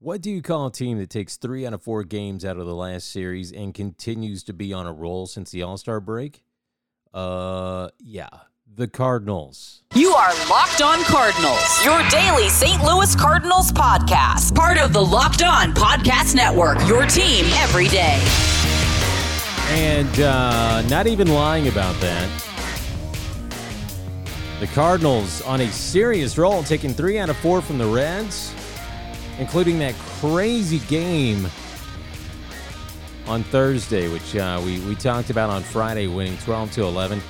What do you call a team that takes three out of four games out of the last series and continues to be on a roll since the All Star break? Uh, yeah, the Cardinals. You are Locked On Cardinals, your daily St. Louis Cardinals podcast. Part of the Locked On Podcast Network, your team every day. And uh, not even lying about that. The Cardinals on a serious roll, taking three out of four from the Reds including that crazy game on Thursday, which uh, we, we talked about on Friday, winning 12 to 11.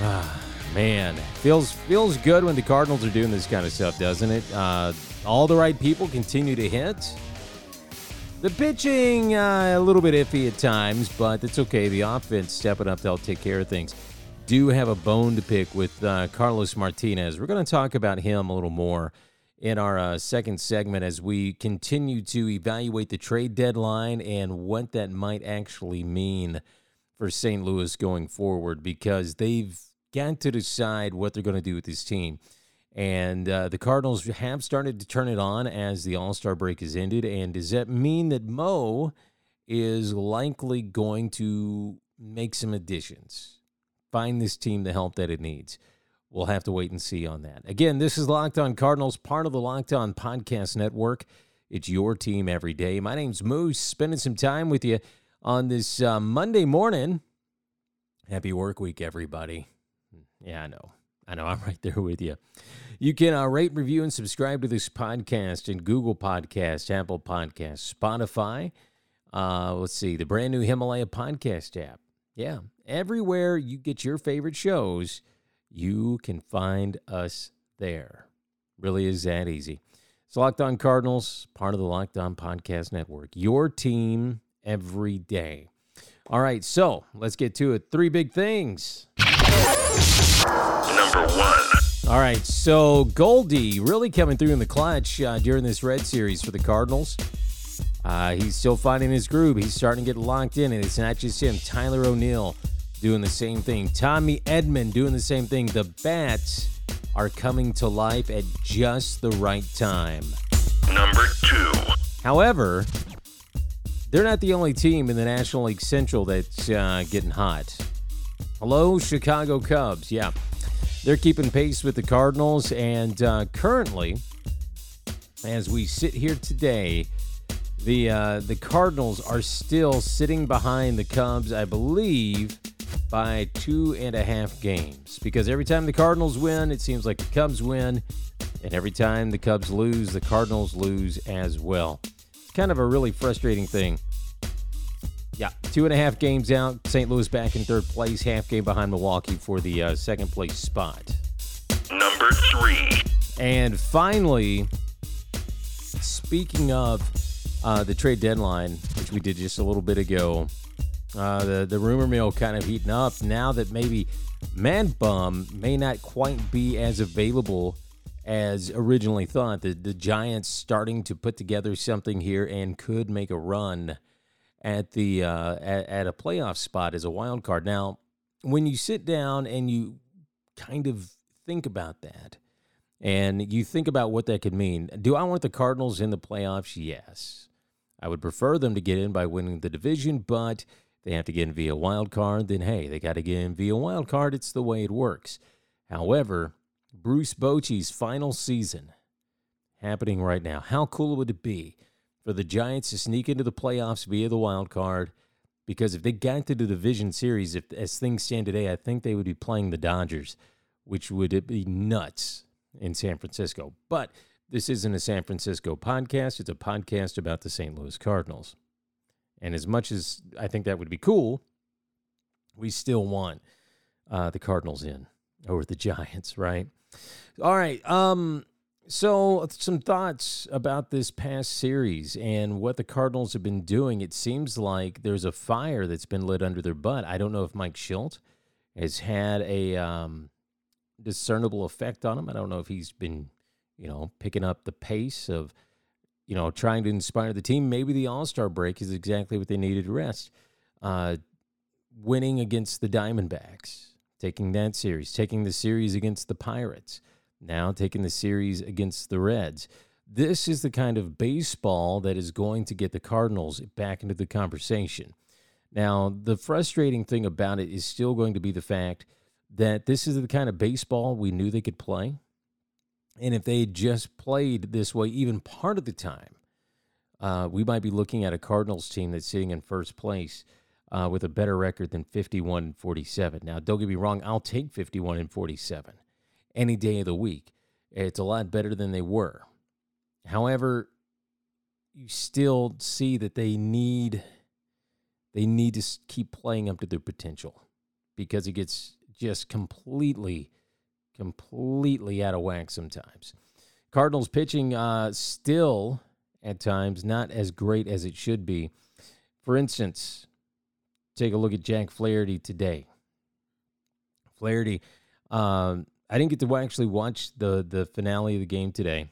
Ah, man, feels feels good when the Cardinals are doing this kind of stuff, doesn't it? Uh, all the right people continue to hit. The pitching uh, a little bit iffy at times, but it's okay. The offense stepping up they'll take care of things. Do have a bone to pick with uh, Carlos Martinez. We're going to talk about him a little more in our uh, second segment as we continue to evaluate the trade deadline and what that might actually mean for St. Louis going forward because they've got to decide what they're going to do with this team. And uh, the Cardinals have started to turn it on as the All Star break has ended. And does that mean that Mo is likely going to make some additions, find this team the help that it needs? We'll have to wait and see on that. Again, this is Locked On Cardinals, part of the Locked On Podcast Network. It's your team every day. My name's Moose, spending some time with you on this uh, Monday morning. Happy work week, everybody. Yeah, I know. I know. I'm right there with you. You can uh, rate, review, and subscribe to this podcast in Google Podcast, Apple Podcast, Spotify. Uh, let's see, the brand new Himalaya podcast app. Yeah, everywhere you get your favorite shows – you can find us there. Really is that easy. It's Locked On Cardinals, part of the Locked On Podcast Network. Your team every day. All right, so let's get to it. Three big things. Number one. All right, so Goldie really coming through in the clutch uh, during this Red Series for the Cardinals. Uh, he's still finding his groove. He's starting to get locked in, and it's not just him. Tyler O'Neill doing the same thing. Tommy Edman doing the same thing. The bats are coming to life at just the right time. Number two. However, they're not the only team in the National League Central that's uh, getting hot. Hello, Chicago Cubs. Yeah, they're keeping pace with the Cardinals, and uh, currently, as we sit here today, the uh, the Cardinals are still sitting behind the Cubs, I believe, by two and a half games. Because every time the Cardinals win, it seems like the Cubs win. And every time the Cubs lose, the Cardinals lose as well. It's kind of a really frustrating thing. Yeah, two and a half games out. St. Louis back in third place, half game behind Milwaukee for the uh, second place spot. Number three. And finally, speaking of uh, the trade deadline, which we did just a little bit ago, uh, the the rumor mill kind of heating up now that maybe MadBum may not quite be as available as originally thought. The the Giants starting to put together something here and could make a run at the uh, at, at a playoff spot as a wild card. Now, when you sit down and you kind of think about that, and you think about what that could mean, do I want the Cardinals in the playoffs? Yes. I would prefer them to get in by winning the division, but they have to get in via wild card, then hey, they got to get in via wild card. It's the way it works. However, Bruce Bochy's final season happening right now. How cool would it be for the Giants to sneak into the playoffs via the wild card? Because if they got to the division series, if as things stand today, I think they would be playing the Dodgers, which would be nuts in San Francisco. But this isn't a San Francisco podcast. It's a podcast about the St. Louis Cardinals. And as much as I think that would be cool, we still want uh, the Cardinals in over the Giants, right? All right. Um, so some thoughts about this past series and what the Cardinals have been doing. It seems like there's a fire that's been lit under their butt. I don't know if Mike Shildt has had a um, discernible effect on him. I don't know if he's been, you know, picking up the pace of – you know, trying to inspire the team. Maybe the All Star break is exactly what they needed to rest. Uh, winning against the Diamondbacks, taking that series, taking the series against the Pirates, now taking the series against the Reds. This is the kind of baseball that is going to get the Cardinals back into the conversation. Now, the frustrating thing about it is still going to be the fact that this is the kind of baseball we knew they could play. And if they just played this way, even part of the time, uh, we might be looking at a Cardinals team that's sitting in first place uh, with a better record than 51 and 47. Now, don't get me wrong, I'll take 51 and 47 any day of the week. It's a lot better than they were. However, you still see that they need they need to keep playing up to their potential because it gets just completely completely out of whack sometimes. Cardinals pitching uh, still at times not as great as it should be. For instance, take a look at Jack Flaherty today. Flaherty, um, I didn't get to actually watch the the finale of the game today,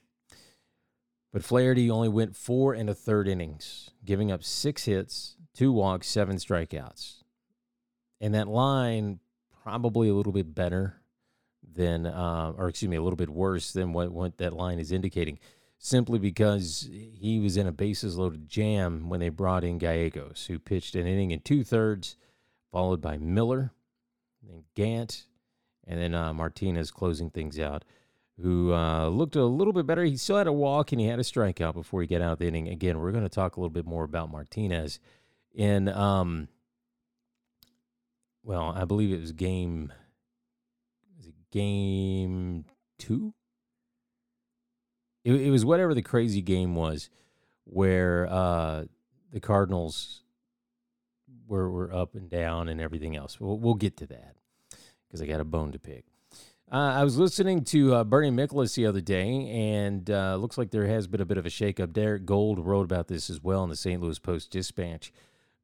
but Flaherty only went four and a third innings, giving up six hits, two walks, seven strikeouts, and that line probably a little bit better than, uh, or excuse me, a little bit worse than what what that line is indicating simply because he was in a bases loaded jam when they brought in Gallegos, who pitched an inning in two thirds, followed by Miller, then Gant, and then uh, Martinez closing things out, who uh, looked a little bit better. He still had a walk and he had a strikeout before he got out of the inning. Again, we're going to talk a little bit more about Martinez in, um, well, I believe it was game, game two? it, it was whatever the crazy game was where uh, the Cardinals were, were up and down and everything else. We'll, we'll get to that because I got a bone to pick. Uh, I was listening to uh, Bernie Miklasz the other day, and uh, looks like there has been a bit of a shakeup. Derrick Goold wrote about this as well in the St. Louis Post Dispatch.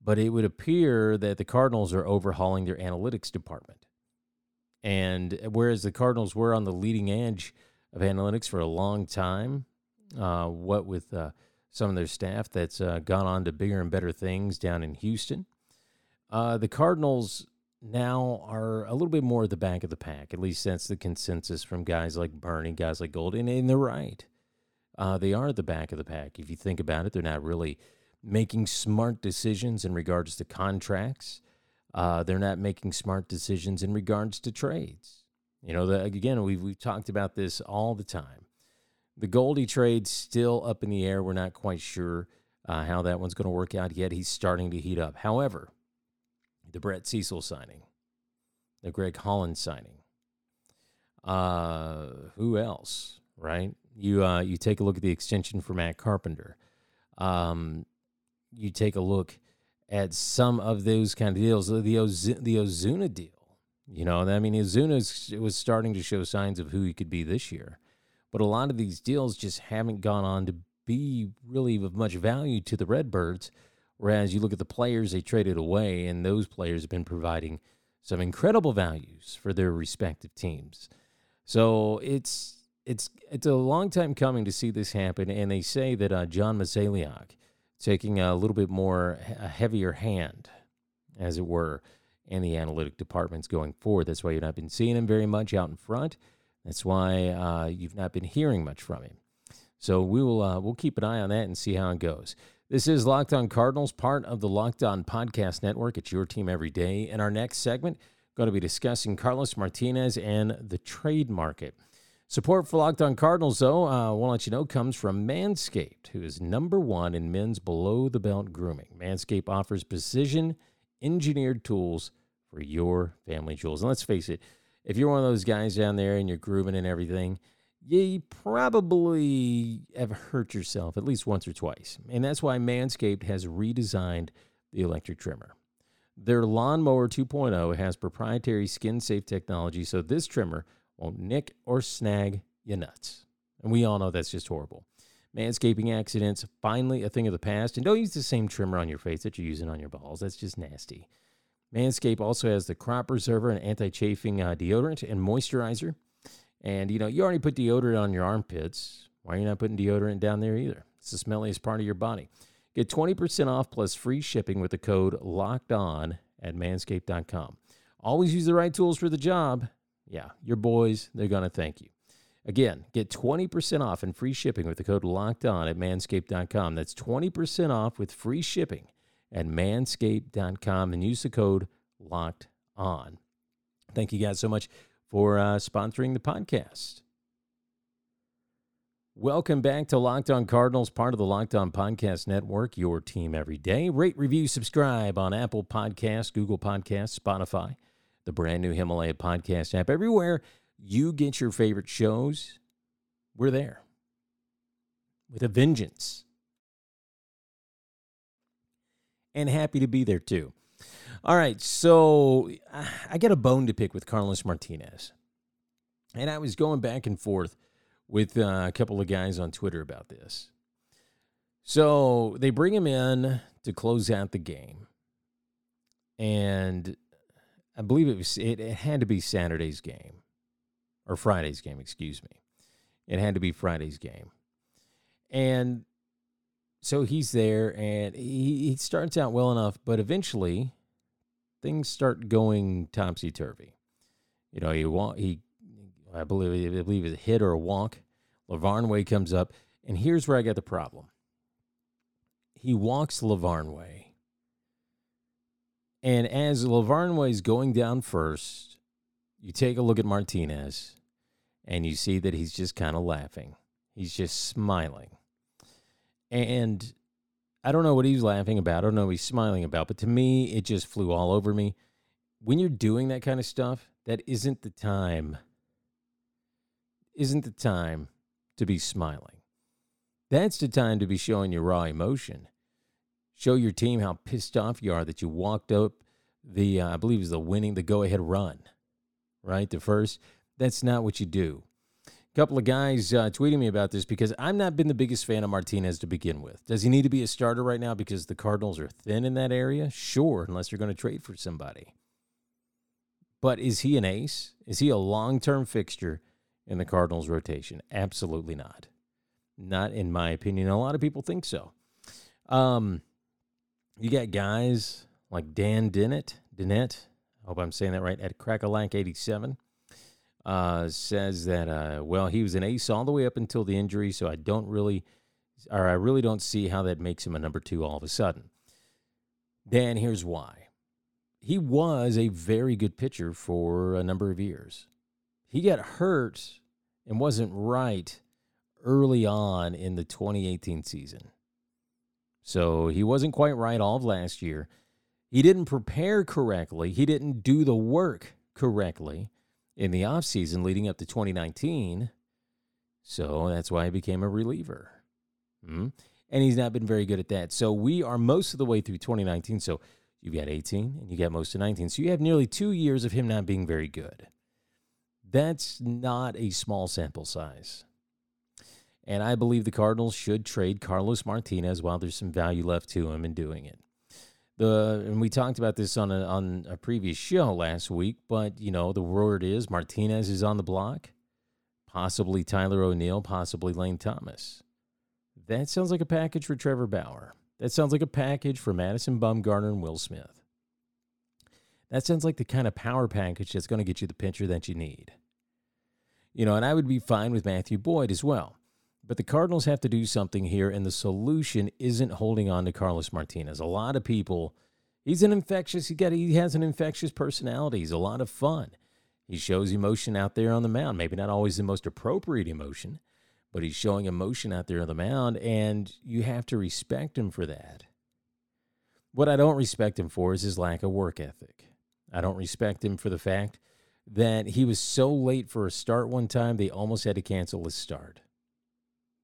But it would appear that the Cardinals are overhauling their analytics department. And whereas the Cardinals were on the leading edge of analytics for a long time. Uh, what with uh, some of their staff that's uh, gone on to bigger and better things down in Houston. Uh, the Cardinals now are a little bit more at the back of the pack. At least that's the consensus from guys like Bernie, guys like Golden, and they're right. Uh, they are at the back of the pack. If you think about it, they're not really making smart decisions in regards to contracts. Uh, they're not making smart decisions in regards to trades. You know, the, again, we've, we've talked about this all the time. The Goldie trade's still up in the air. We're not quite sure uh, how that one's going to work out yet. He's starting to heat up. However, the Brett Cecil signing, the Greg Holland signing, uh, who else, right? You uh, you take a look at the extension for Matt Carpenter. Um, you take a look at some of those kind of deals. The Oz- the Ozuna deal you know, I mean, Ozuna was starting to show signs of who he could be this year, but a lot of these deals just haven't gone on to be really of much value to the Redbirds. Whereas you look at the players they traded away, and those players have been providing some incredible values for their respective teams. So it's it's it's a long time coming to see this happen, and they say that uh, John Mozeliak taking a little bit more a heavier hand, as it were, and the analytic departments going forward. That's why you've not been seeing him very much out in front. That's why uh, you've not been hearing much from him. So we will uh, we'll keep an eye on that and see how it goes. This is Locked On Cardinals, part of the Locked On Podcast Network. It's your team every day. In our next segment, going to be discussing Carlos Martinez and the trade market. Support for Locked On Cardinals, though, I uh, want to let you know, comes from Manscaped, who is number one in men's below the belt grooming. Manscaped offers precision engineered tools for your family jewels. And let's face it, if you're one of those guys down there and you're grooming and everything, you probably have hurt yourself at least once or twice. And that's why Manscaped has redesigned the electric trimmer. Their Lawnmower 2.0 has proprietary skin safe technology, so this trimmer won't nick or snag your nuts. And we all know that's just horrible. Manscaping accidents, finally a thing of the past. And don't use the same trimmer on your face that you're using on your balls. That's just nasty. Manscaped also has the crop preserver and anti-chafing uh, deodorant and moisturizer. And you know, you already put deodorant on your armpits. Why are you not putting deodorant down there either? It's the smelliest part of your body. Get 20% off plus free shipping with the code locked on at manscaped.com. Always use the right tools for the job. Yeah, your boys, they're going to thank you. Again, get 20% off and free shipping with the code locked on at manscaped.com. That's 20% off with free shipping at manscaped.com and use the code locked on. Thank you guys so much for uh, sponsoring the podcast. Welcome back to Locked On Cardinals, part of the Locked On Podcast Network, your team every day. Rate, review, subscribe on Apple Podcasts, Google Podcasts, Spotify, the brand new Himalaya podcast app. Everywhere you get your favorite shows, we're there with a vengeance. And happy to be there too. All right, so I got a bone to pick with Carlos Martinez. And I was going back and forth with uh, a couple of guys on Twitter about this. So they bring him in to close out the game. And I believe it was it, it had to be Saturday's game or Friday's game, excuse me. It had to be Friday's game. And so he's there and he, he starts out well enough, but eventually things start going topsy turvy. You know, he he I believe I believe it's a hit or a walk. Lavarnway comes up, and here's where I got the problem. He walks Lavarnway. And as Lavarnway is going down first, you take a look at Martinez and you see that he's just kind of laughing. He's just smiling. And I don't know what he's laughing about. I don't know what he's smiling about. But to me, it just flew all over me. When you're doing that kind of stuff, that isn't the time. Isn't the time to be smiling. That's the time to be showing your raw emotion. Show your team how pissed off you are that you walked up the, uh, I believe it was the winning, the go ahead run, right? The first. That's not what you do. A couple of guys uh, tweeting me about this because I've not been the biggest fan of Martinez to begin with. Does he need to be a starter right now because the Cardinals are thin in that area? Sure, unless you're going to trade for somebody. But is he an ace? Is he a long term fixture in the Cardinals rotation? Absolutely not. Not in my opinion. A lot of people think so. Um, you got guys like Dan Dennett, Dennett, I hope I'm saying that right, at Crackalank 87 uh, says that uh, well he was an ace all the way up until the injury, so I don't really, or I really don't see how that makes him a number two all of a sudden. Dan, here's why. He was a very good pitcher for a number of years. He got hurt and wasn't right early on in the 2018 season. So he wasn't quite right all of last year. He didn't prepare correctly. He didn't do the work correctly in the offseason leading up to 2019. So that's why he became a reliever. Mm-hmm. And he's not been very good at that. So we are most of the way through 2019. So you've got 18 and you got most of 19. So you have nearly two years of him not being very good. That's not a small sample size. And I believe the Cardinals should trade Carlos Martinez while there's some value left to him in doing it. The and we talked about this on a on a previous show last week, but you know the word is Martinez is on the block, possibly Tyler O'Neill, possibly Lane Thomas. That sounds like a package for Trevor Bauer. That sounds like a package for Madison Bumgarner and Will Smith. That sounds like the kind of power package that's going to get you the pitcher that you need. You know, and I would be fine with Matthew Boyd as well. But the Cardinals have to do something here, and the solution isn't holding on to Carlos Martinez. A lot of people, he's an infectious, he got he has an infectious personality. He's a lot of fun. He shows emotion out there on the mound. Maybe not always the most appropriate emotion, but he's showing emotion out there on the mound, and you have to respect him for that. What I don't respect him for is his lack of work ethic. I don't respect him for the fact that he was so late for a start one time, they almost had to cancel his start.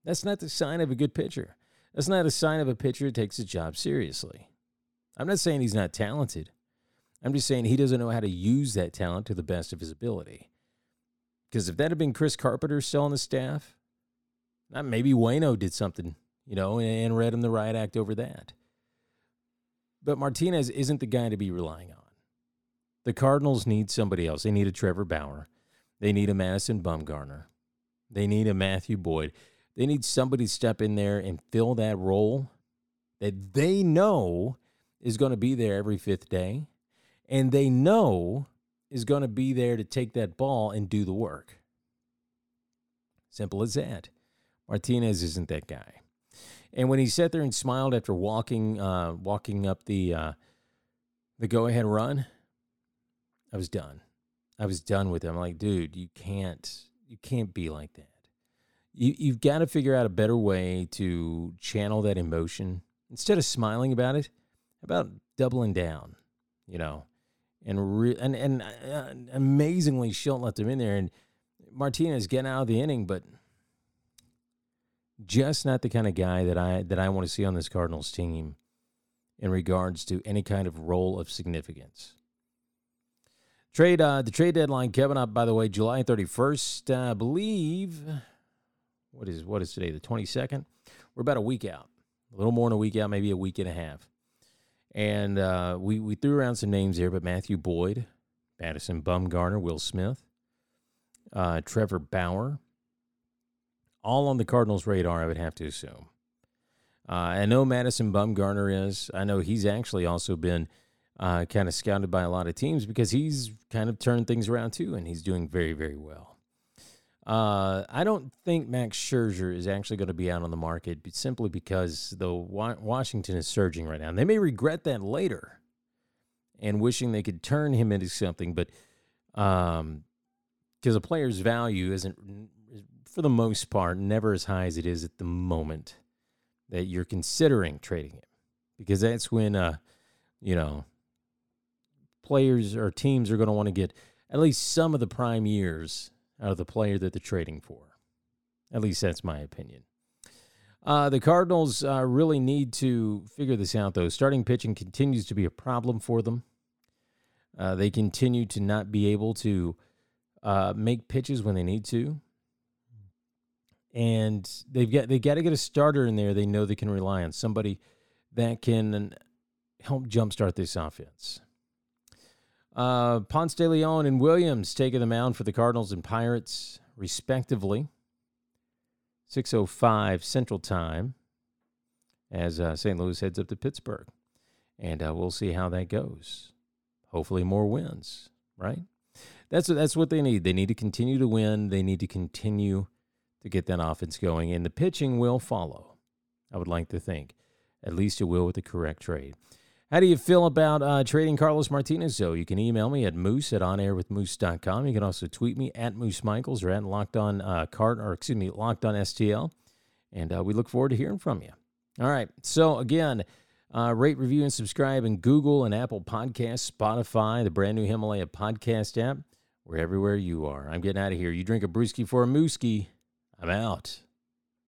That's not the sign of a good pitcher. That's not a sign of a pitcher who takes his job seriously. I'm not saying he's not talented. I'm just saying he doesn't know how to use that talent to the best of his ability. Because if that had been Chris Carpenter still on the staff, maybe Waino did something, you know, and read him the riot act over that. But Martinez isn't the guy to be relying on. The Cardinals need somebody else. They need a Trevor Bauer. They need a Madison Bumgarner. They need a Matthew Boyd. They need somebody to step in there and fill that role that they know is going to be there every fifth day. And they know is going to be there to take that ball and do the work. Simple as that. Martinez isn't that guy. And when he sat there and smiled after walking uh, walking up the uh, the go ahead run, I was done. I was done with him. I'm like, dude, you can't you can't be like that. You you've got to figure out a better way to channel that emotion instead of smiling about it. About doubling down, you know, and re- and and uh, amazingly, Shildt left him in there, and Martinez getting out of the inning, but just not the kind of guy that I that I want to see on this Cardinals team in regards to any kind of role of significance. Trade uh, the trade deadline Kevin up. By the way, July thirty first, uh, I believe. What is what is today? The twenty second. We're about a week out, a little more than a week out, maybe a week and a half. And uh, we we threw around some names here, but Matthew Boyd, Madison Bumgarner, Will Smith, uh, Trevor Bauer, all on the Cardinals' radar. I would have to assume. Uh, I know Madison Bumgarner is. I know he's actually also been uh, kind of scouted by a lot of teams because he's kind of turned things around too, and he's doing very, very well. Uh, I don't think Max Scherzer is actually going to be out on the market simply because the Washington is surging right now. And they may regret that later and wishing they could turn him into something, but um, because a player's value isn't, for the most part, never as high as it is at the moment that you're considering trading him, because that's when, uh, you know, players or teams are going to want to get at least some of the prime years out of the player that they're trading for. At least that's my opinion. Uh, the Cardinals uh, really need to figure this out, though. Starting pitching continues to be a problem for them. Uh, they continue to not be able to uh, make pitches when they need to, and they've got they got to get a starter in there. They know they can rely on somebody that can help jumpstart this offense. Uh, Ponce de Leon and Williams taking the mound for the Cardinals and Pirates, respectively. 6.05 Central Time as uh, St. Louis heads up to Pittsburgh. And uh, we'll see how that goes. Hopefully, more wins, right? That's, that's what they need. They need to continue to win. They need to continue to get that offense going. And the pitching will follow, I would like to think. At least it will with the correct trade. How do you feel about uh, trading Carlos Martinez? So you can email me at moose at onairwithmoose.com. You can also tweet me at Moose Michaels or at Locked On uh, Card, or excuse me, Locked On STL. And uh, we look forward to hearing from you. All right. So again, uh, rate, review, and subscribe in Google and Apple Podcasts, Spotify, the brand new Himalaya podcast app. Everywhere you are. I'm getting out of here. You drink a brewski for a mooski. I'm out.